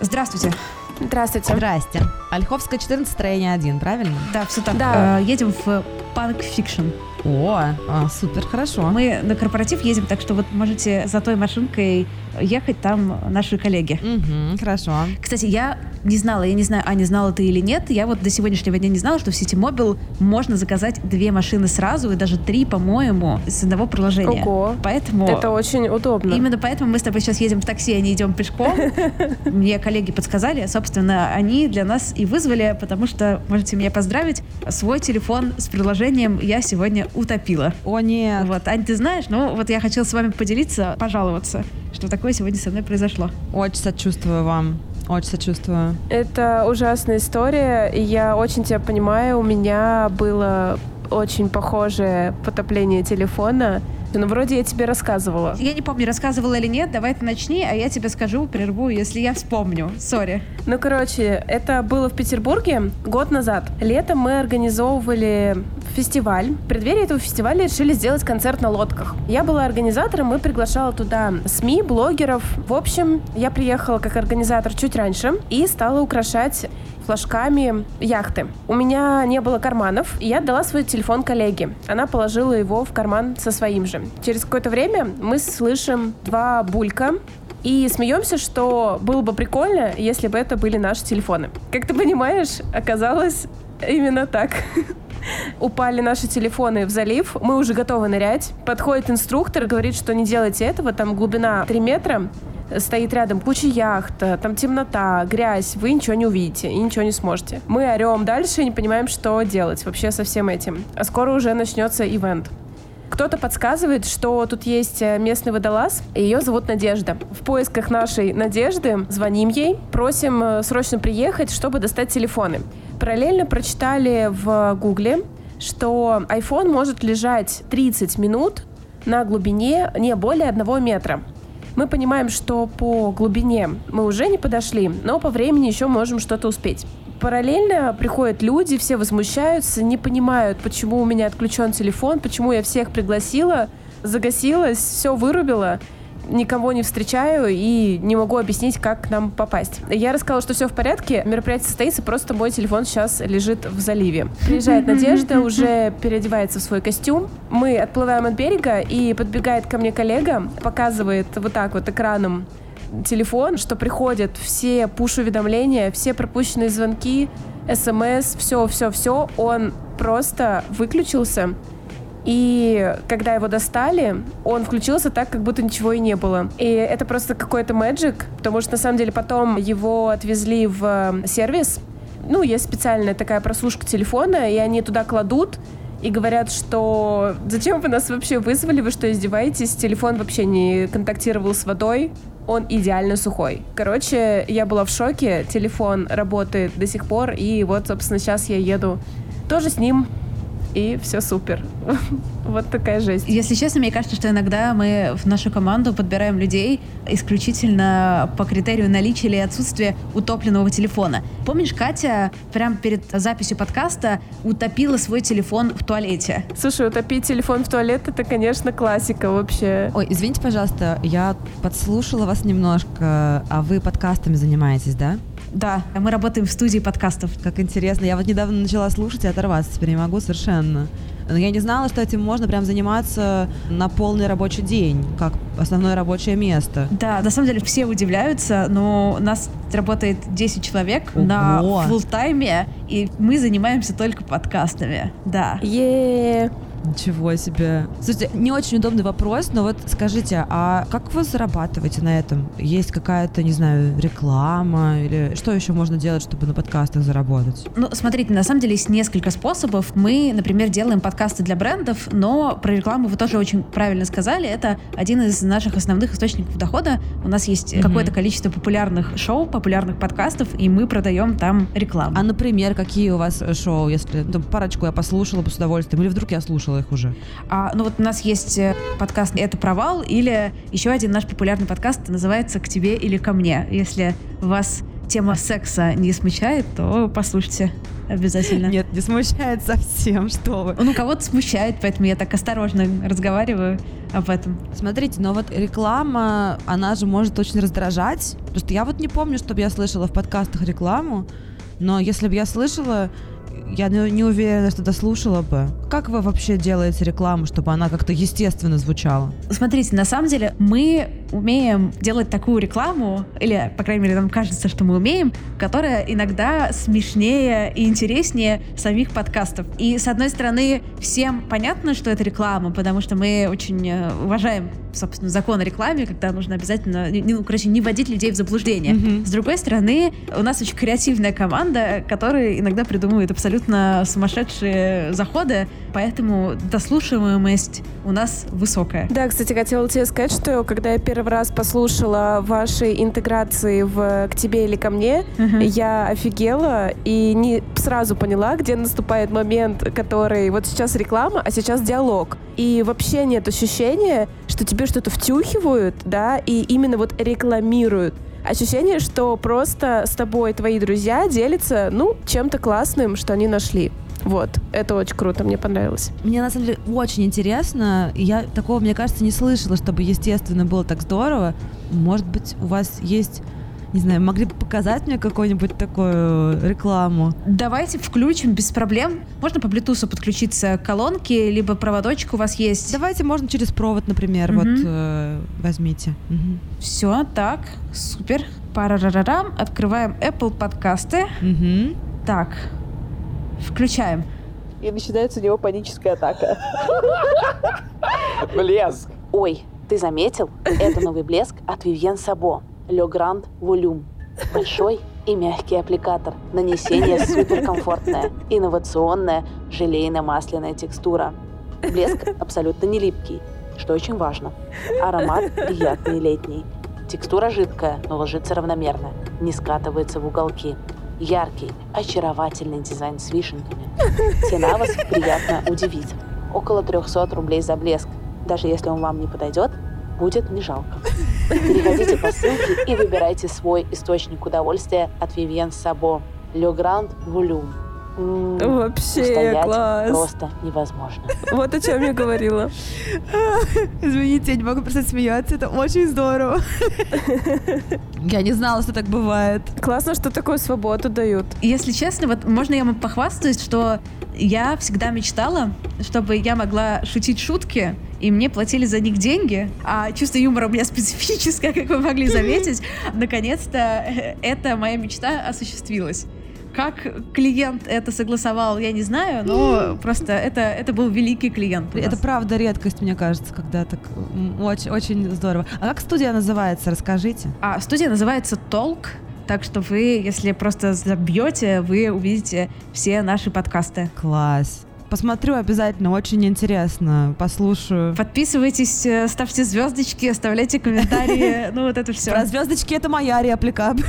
Здравствуйте. Здравствуйте. Здрасте. Ольховская 14, строение 1, правильно? Да, все так. Да. Э, едем в Punk Fiction. О, а, супер, хорошо. Мы на корпоратив едем, так что вот можете за той машинкой ехать там наши коллеги. Мгм, хорошо. Кстати, я не знала, я не знаю, Аня, знала ты или нет, я вот до сегодняшнего дня не знала, что в сети Мобил можно заказать две машины сразу, и даже три, по-моему, с одного приложения. Ого. Поэтому... Это очень удобно. Именно поэтому мы с тобой сейчас едем в такси, а не идем пешком. Мне коллеги подсказали, собственно, они для нас и вызвали, потому что, можете меня поздравить, свой телефон с приложением я сегодня утопила. О, нет. Вот, Ань, ты знаешь, ну вот я хотела с вами поделиться, пожаловаться, что такое сегодня со мной произошло. Очень сочувствую вам. Очень сочувствую. Это ужасная история, и я очень тебя понимаю. У меня было очень похожее потопление телефона. Ну, вроде я тебе рассказывала. Я не помню, рассказывала или нет, давай ты начни, а я тебе скажу, прерву, если я вспомню. Сори. Ну, короче, это было в Петербурге год назад. Летом мы организовывали фестиваль. В преддверии этого фестиваля решили сделать концерт на лодках. Я была организатором и приглашала туда СМИ, блогеров. В общем, я приехала как организатор чуть раньше и стала украшать флажками яхты. У меня не было карманов, и я отдала свой телефон коллеге. Она положила его в карман со своим же. Через какое-то время мы слышим два булька, и смеемся, что было бы прикольно, если бы это были наши телефоны. Как ты понимаешь, оказалось именно так. Упали наши телефоны в залив, мы уже готовы нырять. Подходит инструктор говорит, что не делайте этого, там глубина 3 метра, стоит рядом куча яхт, там темнота, грязь, вы ничего не увидите и ничего не сможете. Мы орем дальше и не понимаем, что делать вообще со всем этим. А скоро уже начнется ивент. Кто-то подсказывает, что тут есть э, местный водолаз, ее зовут Надежда. В поисках нашей Надежды звоним ей, просим э, срочно приехать, чтобы достать телефоны. Параллельно прочитали в Гугле, что iPhone может лежать 30 минут на глубине не более одного метра. Мы понимаем, что по глубине мы уже не подошли, но по времени еще можем что-то успеть. Параллельно приходят люди, все возмущаются, не понимают, почему у меня отключен телефон, почему я всех пригласила, загасилась, все вырубила никого не встречаю и не могу объяснить, как к нам попасть. Я рассказала, что все в порядке, мероприятие состоится, просто мой телефон сейчас лежит в заливе. Приезжает Надежда, уже переодевается в свой костюм. Мы отплываем от берега, и подбегает ко мне коллега, показывает вот так вот экраном телефон, что приходят все пуш-уведомления, все пропущенные звонки, смс, все, все, все. Он просто выключился. И когда его достали, он включился так, как будто ничего и не было. И это просто какой-то мэджик, потому что на самом деле потом его отвезли в сервис. Ну, есть специальная такая прослушка телефона, и они туда кладут, и говорят, что зачем вы нас вообще вызвали, вы что, издеваетесь? Телефон вообще не контактировал с водой, он идеально сухой. Короче, я была в шоке, телефон работает до сих пор, и вот, собственно, сейчас я еду тоже с ним и все супер. вот такая жесть. Если честно, мне кажется, что иногда мы в нашу команду подбираем людей исключительно по критерию наличия или отсутствия утопленного телефона. Помнишь, Катя прям перед записью подкаста утопила свой телефон в туалете? Слушай, утопить телефон в туалет это, конечно, классика вообще. Ой, извините, пожалуйста, я подслушала вас немножко, а вы подкастами занимаетесь, да? Да, мы работаем в студии подкастов. Как интересно. Я вот недавно начала слушать и оторваться теперь не могу совершенно. Но я не знала, что этим можно прям заниматься на полный рабочий день, как основное рабочее место. Да, на самом деле все удивляются, но у нас работает 10 человек Ого. на фулл-тайме, и мы занимаемся только подкастами. Да. е Ничего себе. Слушайте, не очень удобный вопрос, но вот скажите, а как вы зарабатываете на этом? Есть какая-то, не знаю, реклама или что еще можно делать, чтобы на подкастах заработать? Ну, смотрите, на самом деле есть несколько способов. Мы, например, делаем подкасты для брендов, но про рекламу вы тоже очень правильно сказали. Это один из наших основных источников дохода. У нас есть Мгм. какое-то количество популярных шоу, популярных подкастов, и мы продаем там рекламу. А, например, какие у вас э, шоу, если ну, парочку я послушала бы с удовольствием, или вдруг я слушала слушала их уже. А, ну вот у нас есть э, подкаст «Это провал» или еще один наш популярный подкаст называется «К тебе или ко мне». Если вас тема секса не смущает, то послушайте обязательно. Нет, не смущает совсем, что вы. Ну, кого-то смущает, поэтому я так осторожно разговариваю об этом. Смотрите, но вот реклама, она же может очень раздражать. Потому что я вот не помню, чтобы я слышала в подкастах рекламу, но если бы я слышала, я не, не уверена, что дослушала бы. Как вы вообще делаете рекламу, чтобы она как-то естественно звучала? Смотрите, на самом деле мы умеем делать такую рекламу, или, по крайней мере, нам кажется, что мы умеем, которая иногда смешнее и интереснее самих подкастов. И, с одной стороны, всем понятно, что это реклама, потому что мы очень э, уважаем, собственно, закон о рекламе, когда нужно обязательно, не, ну, короче, не вводить людей в заблуждение. Мгм. С другой стороны, у нас очень креативная команда, которая иногда придумывает абсолютно сумасшедшие заходы, поэтому дослушиваемость у нас высокая. Да, кстати, хотела тебе сказать, что когда я первый раз послушала ваши интеграции в «К тебе или ко мне», Мгм. я офигела и не сразу поняла, где наступает момент, который вот сейчас реклама, а сейчас диалог. И вообще нет ощущения, что тебе что-то втюхивают, да, и именно вот рекламируют. Ощущение, что просто с тобой твои друзья делятся, ну, чем-то классным, что они нашли. Вот, это очень круто, мне понравилось. Мне на самом деле очень интересно. Я такого, мне кажется, не слышала, чтобы естественно было так здорово. Может быть, у вас есть, не знаю, могли бы показать мне какую-нибудь такую рекламу? Давайте включим без проблем. Можно по Bluetooth подключиться к колонке, либо проводочек у вас есть. Давайте, можно через провод, например, Мгм. вот э, возьмите. Мгм. Все, так, супер. Парарарарам. Открываем Apple подкасты. Мгм. Так, включаем. И начинается у него паническая атака. Блеск. Ой, ты заметил? Это новый блеск от Vivienne Sabo. Le Grand Volume. Большой и мягкий аппликатор. Нанесение суперкомфортное. Инновационная желейно-масляная текстура. Блеск абсолютно не липкий, что очень важно. Аромат приятный летний. Текстура жидкая, но ложится равномерно. Не скатывается в уголки. Яркий, очаровательный дизайн с вишенками. Цена вас приятно удивит. Около 300 рублей за блеск. Даже если он вам не подойдет, будет не жалко. Переходите по ссылке и выбирайте свой источник удовольствия от Vivienne Sabo. Le Grand Volume. Вообще устоять класс. просто невозможно. Вот о чем я говорила. Извините, я не могу просто смеяться, это очень здорово. Я не знала, что так бывает. Классно, что такую свободу дают. Если честно, вот можно я вам похвастаюсь, что я всегда мечтала, чтобы я могла шутить шутки, и мне платили за них деньги, а чувство юмора у меня специфическое, как вы могли заметить. Наконец-то э, эта моя мечта осуществилась. Как клиент это согласовал, я не знаю, но просто это, это был великий клиент. Это правда редкость, мне кажется, когда так очень, очень здорово. А как студия называется, расскажите. А студия называется Толк, так что вы, если просто забьете, вы увидите все наши подкасты. Класс. Посмотрю обязательно, очень интересно, послушаю. Подписывайтесь, э, ставьте звездочки, оставляйте комментарии, ну вот это все. Про звездочки это моя реплика.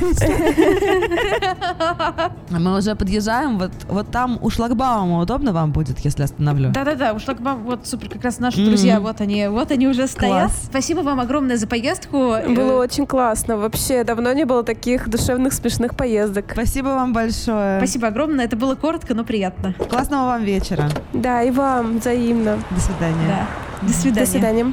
А Мы уже подъезжаем, вот, вот там у шлагбаума удобно вам будет, если остановлю? Да-да-да, так вам, вот супер, как раз наши друзья, вот они, вот они уже стоят. Класс. Спасибо вам огромное за поездку. Э, Было очень классно. Вообще, давно не было таких душевных, смешных поездок. Спасибо вам большое. Спасибо огромное, это было коротко, но приятно. Классного вам вечера. Да, и вам взаимно. До свидания. Да. До свидания. До свидания.